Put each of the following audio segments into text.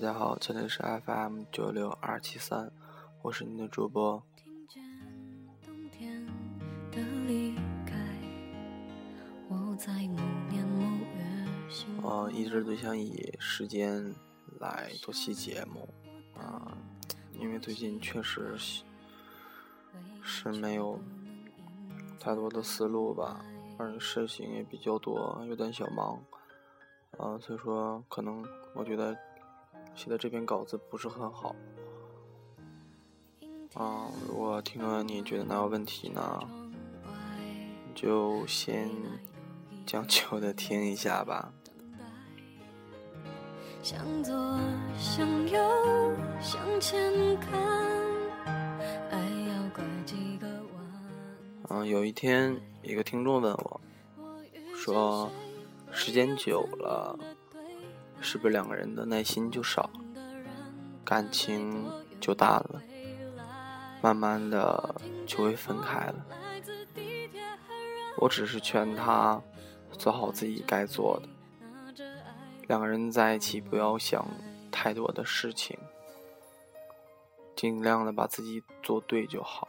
大家好，这里是 FM 九六二七三，我是您的主播。我一直都想以时间来做期节目啊，因为最近确实是没有太多的思路吧，而且事情也比较多，有点小忙啊，所以说可能我觉得。写的这篇稿子不是很好，啊，如果听了你觉得哪有问题呢，就先将就的听一下吧。嗯，有一天，一个听众问我，说，时间久了。是不是两个人的耐心就少，感情就淡了，慢慢的就会分开了？我只是劝他做好自己该做的，两个人在一起不要想太多的事情，尽量的把自己做对就好。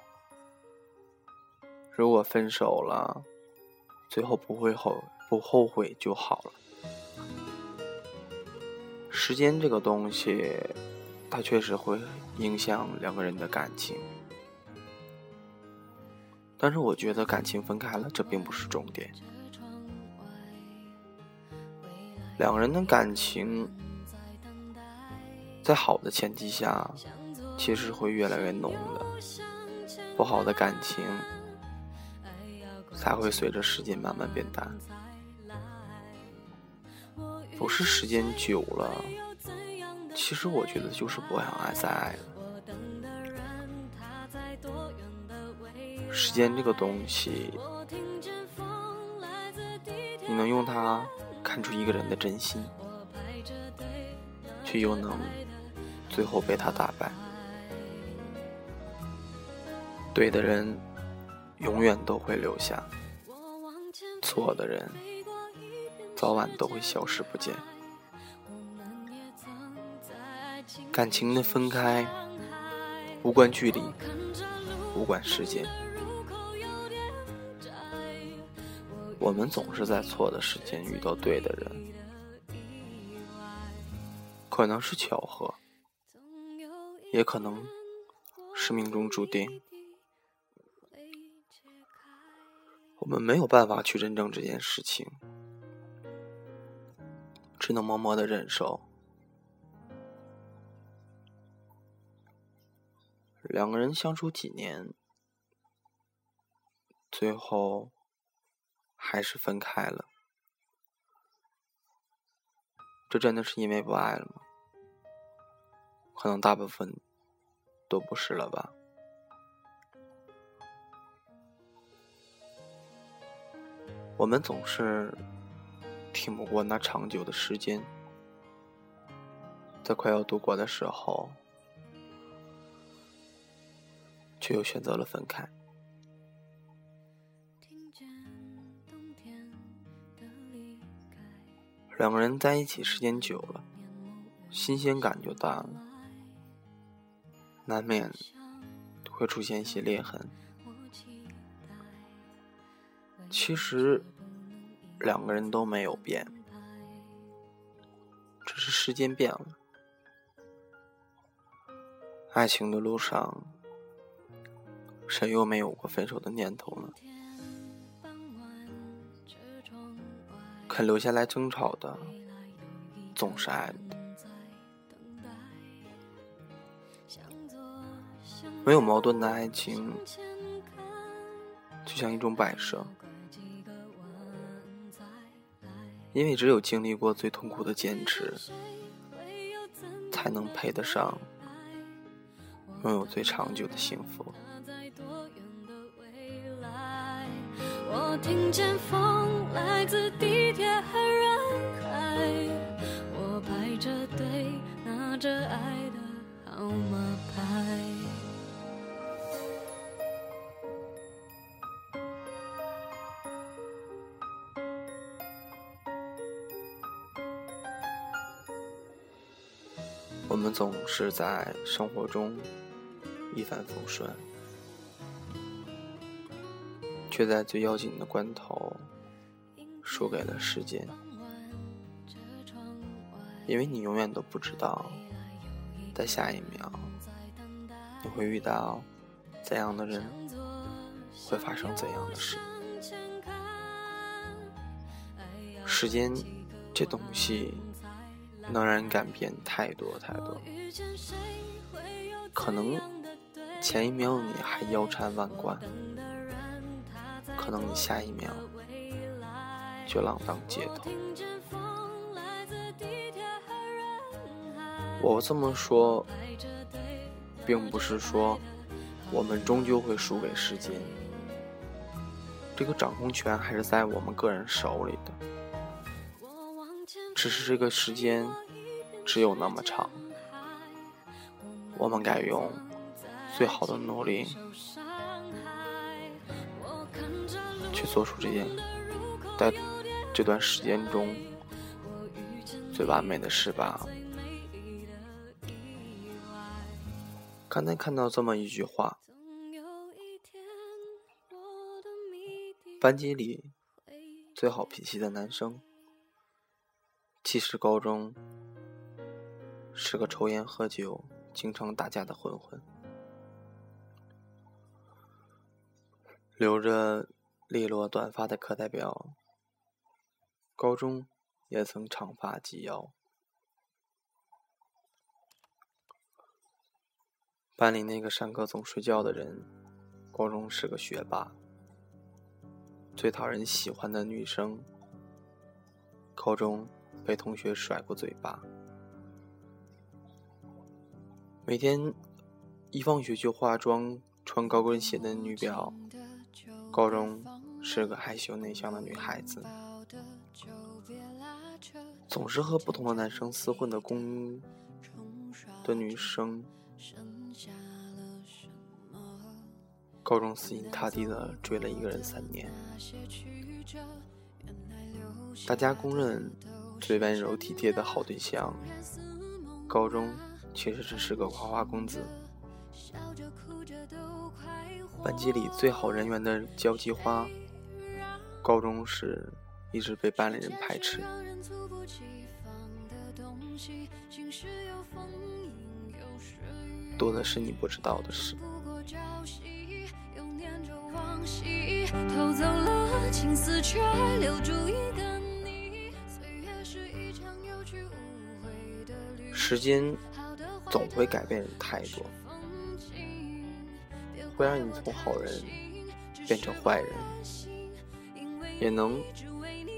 如果分手了，最后不会后不后悔就好了。时间这个东西，它确实会影响两个人的感情，但是我觉得感情分开了，这并不是重点。两个人的感情，在好的前提下，其实会越来越浓的；不好的感情，才会随着时间慢慢变淡。不是时间久了，其实我觉得就是不想爱再爱了。时间这个东西，你能用它看出一个人的真心，却又能最后被他打败。对的人永远都会留下，错的人。早晚都会消失不见。感情的分开，无关距离，无关时间。我们总是在错的时间遇到对的人，可能是巧合，也可能是命中注定。我们没有办法去认证这件事情。只能默默的忍受。两个人相处几年，最后还是分开了。这真的是因为不爱了吗？可能大部分都不是了吧。我们总是。挺不过那长久的时间，在快要度过的时候，却又选择了分开。两个人在一起时间久了，新鲜感就淡了，难免会出现一些裂痕。其实。两个人都没有变，只是时间变了。爱情的路上，谁又没有过分手的念头呢？肯留下来争吵的，总是爱的。没有矛盾的爱情，就像一种摆设。因为只有经历过最痛苦的坚持，才能配得上拥有最长久的幸福。我听见风来自地铁和人海，我排着队拿着爱的号码牌。我们总是在生活中一帆风顺，却在最要紧的关头输给了时间，因为你永远都不知道，在下一秒你会遇到怎样的人，会发生怎样的事。时间这东西。能让人改变太多太多，可能前一秒你还腰缠万贯，可能你下一秒就浪荡街头。我这么说，并不是说我们终究会输给时间，这个掌控权还是在我们个人手里的。只是这个时间只有那么长，我们该用最好的努力做出这件在这段时间中最完美的事吧。刚才看到这么一句话：班级里最好脾气的男生。其实高中是个抽烟喝酒、经常打架的混混，留着利落短发的课代表。高中也曾长发及腰。班里那个上课总睡觉的人，高中是个学霸。最讨人喜欢的女生，高中。被同学甩过嘴巴，每天一放学就化妆、穿高跟鞋的女表，高中是个害羞内向的女孩子，总是和不同的男生厮混的公的女生，高中死心塌地的追了一个人三年，大家公认。最温柔体贴的好对象，高中其实只是个花花公子。班级里最好人缘的交际花，高中时一直被班里人排斥。多的是你不知道的事。偷走了青丝，却留住一个。时间总会改变人太多，会让你从好人变成坏人，也能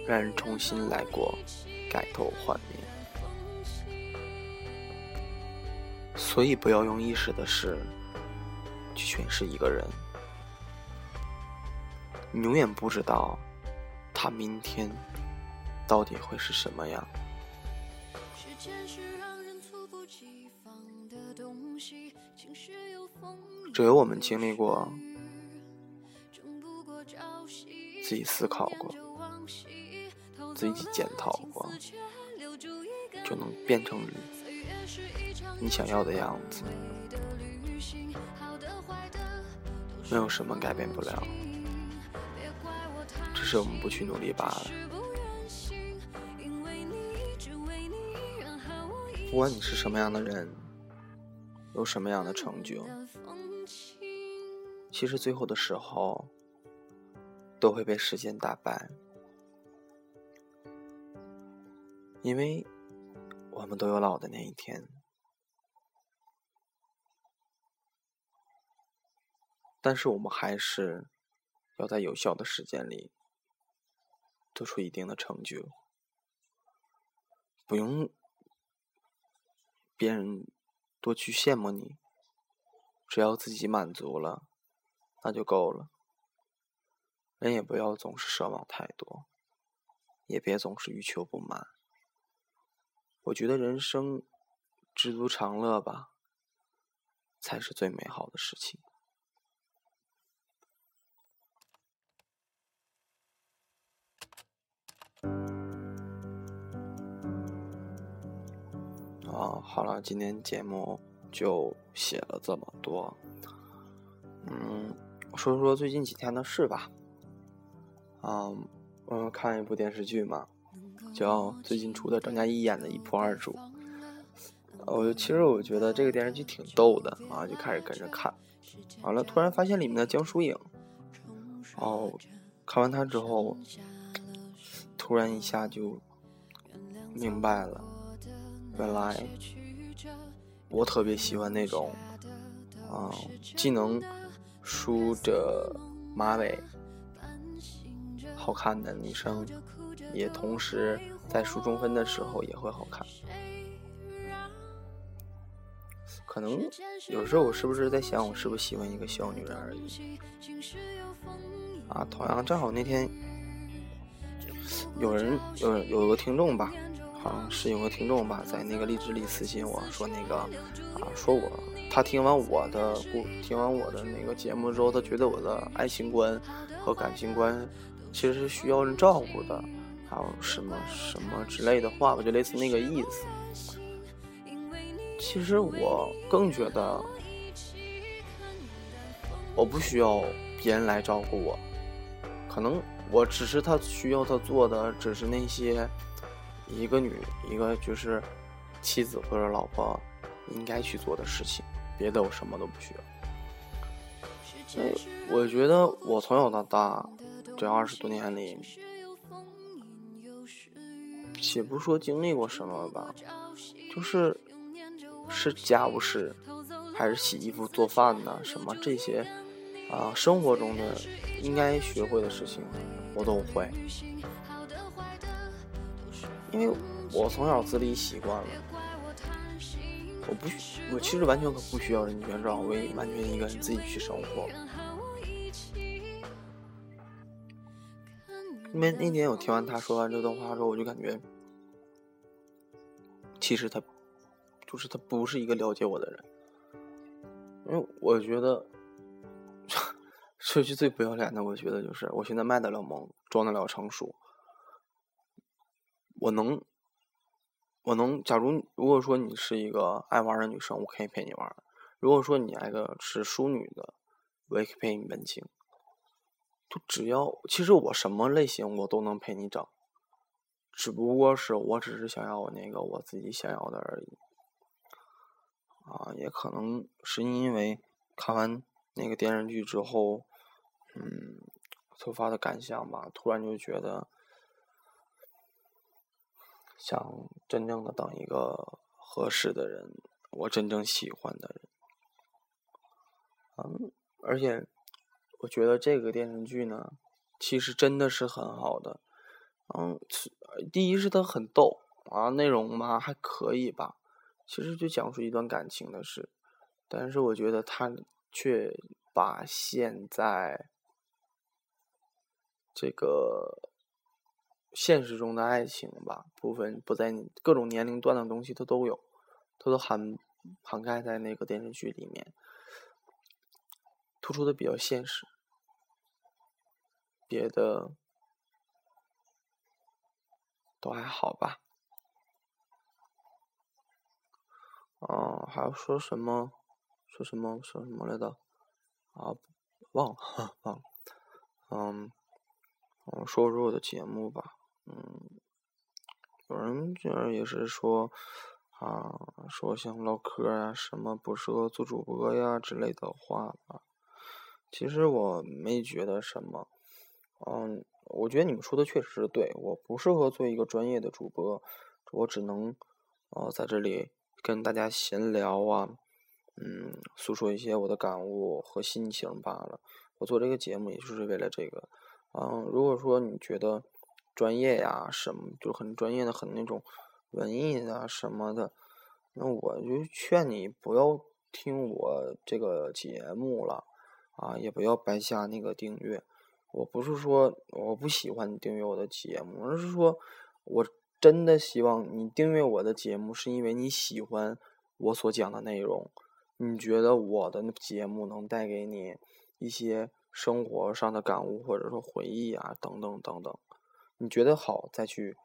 让人重新来过，改头换面。所以不要用一时的事去诠释一个人，你永远不知道他明天到底会是什么样。只有我们经历过，自己思考过，自己检讨过，就能变成你想要的样子。没有什么改变不了，只是我们不去努力罢了。不管你是什么样的人，有什么样的成就。其实最后的时候，都会被时间打败，因为我们都有老的那一天。但是我们还是要在有效的时间里做出一定的成就，不用别人多去羡慕你，只要自己满足了。那就够了。人也不要总是奢望太多，也别总是欲求不满。我觉得人生知足常乐吧，才是最美好的事情。啊，好了，今天节目就写了这么多。嗯，说说最近几天的事吧。啊，嗯，看一部电视剧嘛，叫最近出的张嘉译演的《一仆二主》。我其实我觉得这个电视剧挺逗的啊，就开始跟着看。完了，突然发现里面的江疏影，哦，看完他之后，突然一下就明白了，原来我特别喜欢那种啊，既能梳着马尾好看的女生，也同时在梳中分的时候也会好看。可能有时候我是不是在想，我是不是喜欢一个小女人而已？啊，同样正好那天有人有有个听众吧，好像是有个听众吧，在那个荔枝里私信我说那个啊，说我他听完我的故听完我的那个节目之后，他觉得我的爱情观和感情观其实是需要人照顾的，还有什么什么之类的话吧，就类似那个意思。其实我更觉得，我不需要别人来照顾我，可能我只是他需要他做的，只是那些一个女一个就是妻子或者老婆应该去做的事情，别的我什么都不需要。所以我觉得我从小到大这二十多年里，且不说经历过什么吧，就是。是家务事，还是洗衣服、做饭呢？什么这些啊，生活中的应该学会的事情，我都会。因为我从小自理习惯了，我不，我其实完全可不需要人全照顾，我完全一个人自己去生活。因为那天我听完他说完这段话之后，我就感觉，其实他。就是他不是一个了解我的人，因为我觉得说句最不要脸的，我觉得就是我现在卖得了萌，装得了成熟，我能，我能，假如如果说你是一个爱玩的女生，我可以陪你玩；如果说你爱个是淑女的，我也可以陪你温情。就只要，其实我什么类型我都能陪你整，只不过是我只是想要那个我自己想要的而已。啊，也可能是因为看完那个电视剧之后，嗯，突发的感想吧，突然就觉得想真正的等一个合适的人，我真正喜欢的人。嗯，而且我觉得这个电视剧呢，其实真的是很好的。嗯，第一是它很逗啊，内容嘛还可以吧。其实就讲述一段感情的事，但是我觉得他却把现在这个现实中的爱情吧部分不在你各种年龄段的东西，它都有，它都涵涵盖在那个电视剧里面，突出的比较现实，别的都还好吧。啊，还要说什么？说什么？说什么来着？啊，忘了，忘了。嗯，我说说我的节目吧。嗯，有人居然也是说，啊，说像唠嗑呀，什么不适合做主播呀之类的话吧。其实我没觉得什么。嗯，我觉得你们说的确实是对，我不适合做一个专业的主播，我只能，呃，在这里。跟大家闲聊啊，嗯，诉说一些我的感悟和心情罢了。我做这个节目也就是为了这个。嗯，如果说你觉得专业呀什么就很专业的、很那种文艺啊什么的，那我就劝你不要听我这个节目了啊，也不要白瞎那个订阅。我不是说我不喜欢你订阅我的节目，而是说我。真的希望你订阅我的节目，是因为你喜欢我所讲的内容，你觉得我的节目能带给你一些生活上的感悟，或者说回忆啊，等等等等，你觉得好再去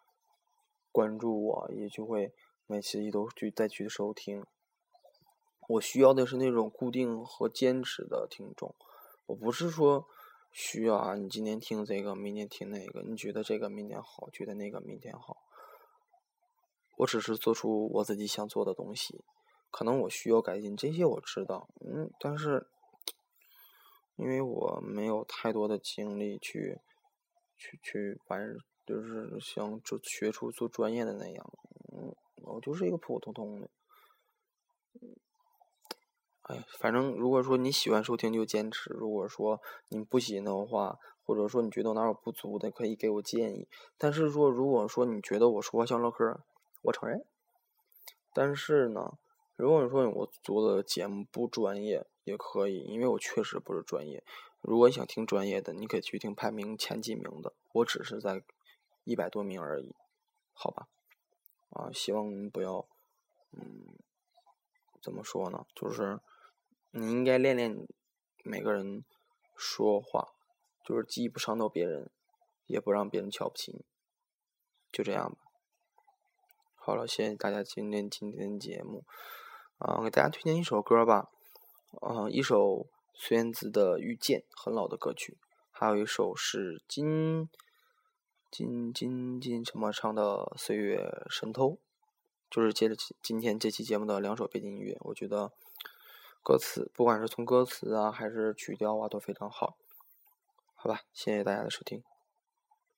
关注我，也就会每期都去再去收听。我需要的是那种固定和坚持的听众，我不是说需要啊，你今天听这个，明天听那个，你觉得这个明天好，觉得那个明天好。我只是做出我自己想做的东西，可能我需要改进这些，我知道，嗯，但是因为我没有太多的精力去去去完，就是像做学出做专业的那样，嗯，我就是一个普普通通的。哎，反正如果说你喜欢收听就坚持，如果说你不喜的话，或者说你觉得哪有不足的，可以给我建议。但是说如果说你觉得我说话像唠嗑，我承认。但是呢，如果说我做的节目不专业，也可以，因为我确实不是专业。如果你想听专业的，你可以去听排名前几名的，我只是在一百多名而已，好吧？啊，希望不要，嗯，怎么说呢？就是。你应该练练每个人说话，就是既不伤到别人，也不让别人瞧不起你，就这样吧。好了，谢谢大家今天今天的节目，啊，给大家推荐一首歌吧，啊，一首孙燕姿的《遇见》，很老的歌曲，还有一首是金金金金什么唱的《岁月神偷》，就是接着今天这期节目的两首背景音乐，我觉得。歌词，不管是从歌词啊，还是曲调啊，都非常好，好吧？谢谢大家的收听。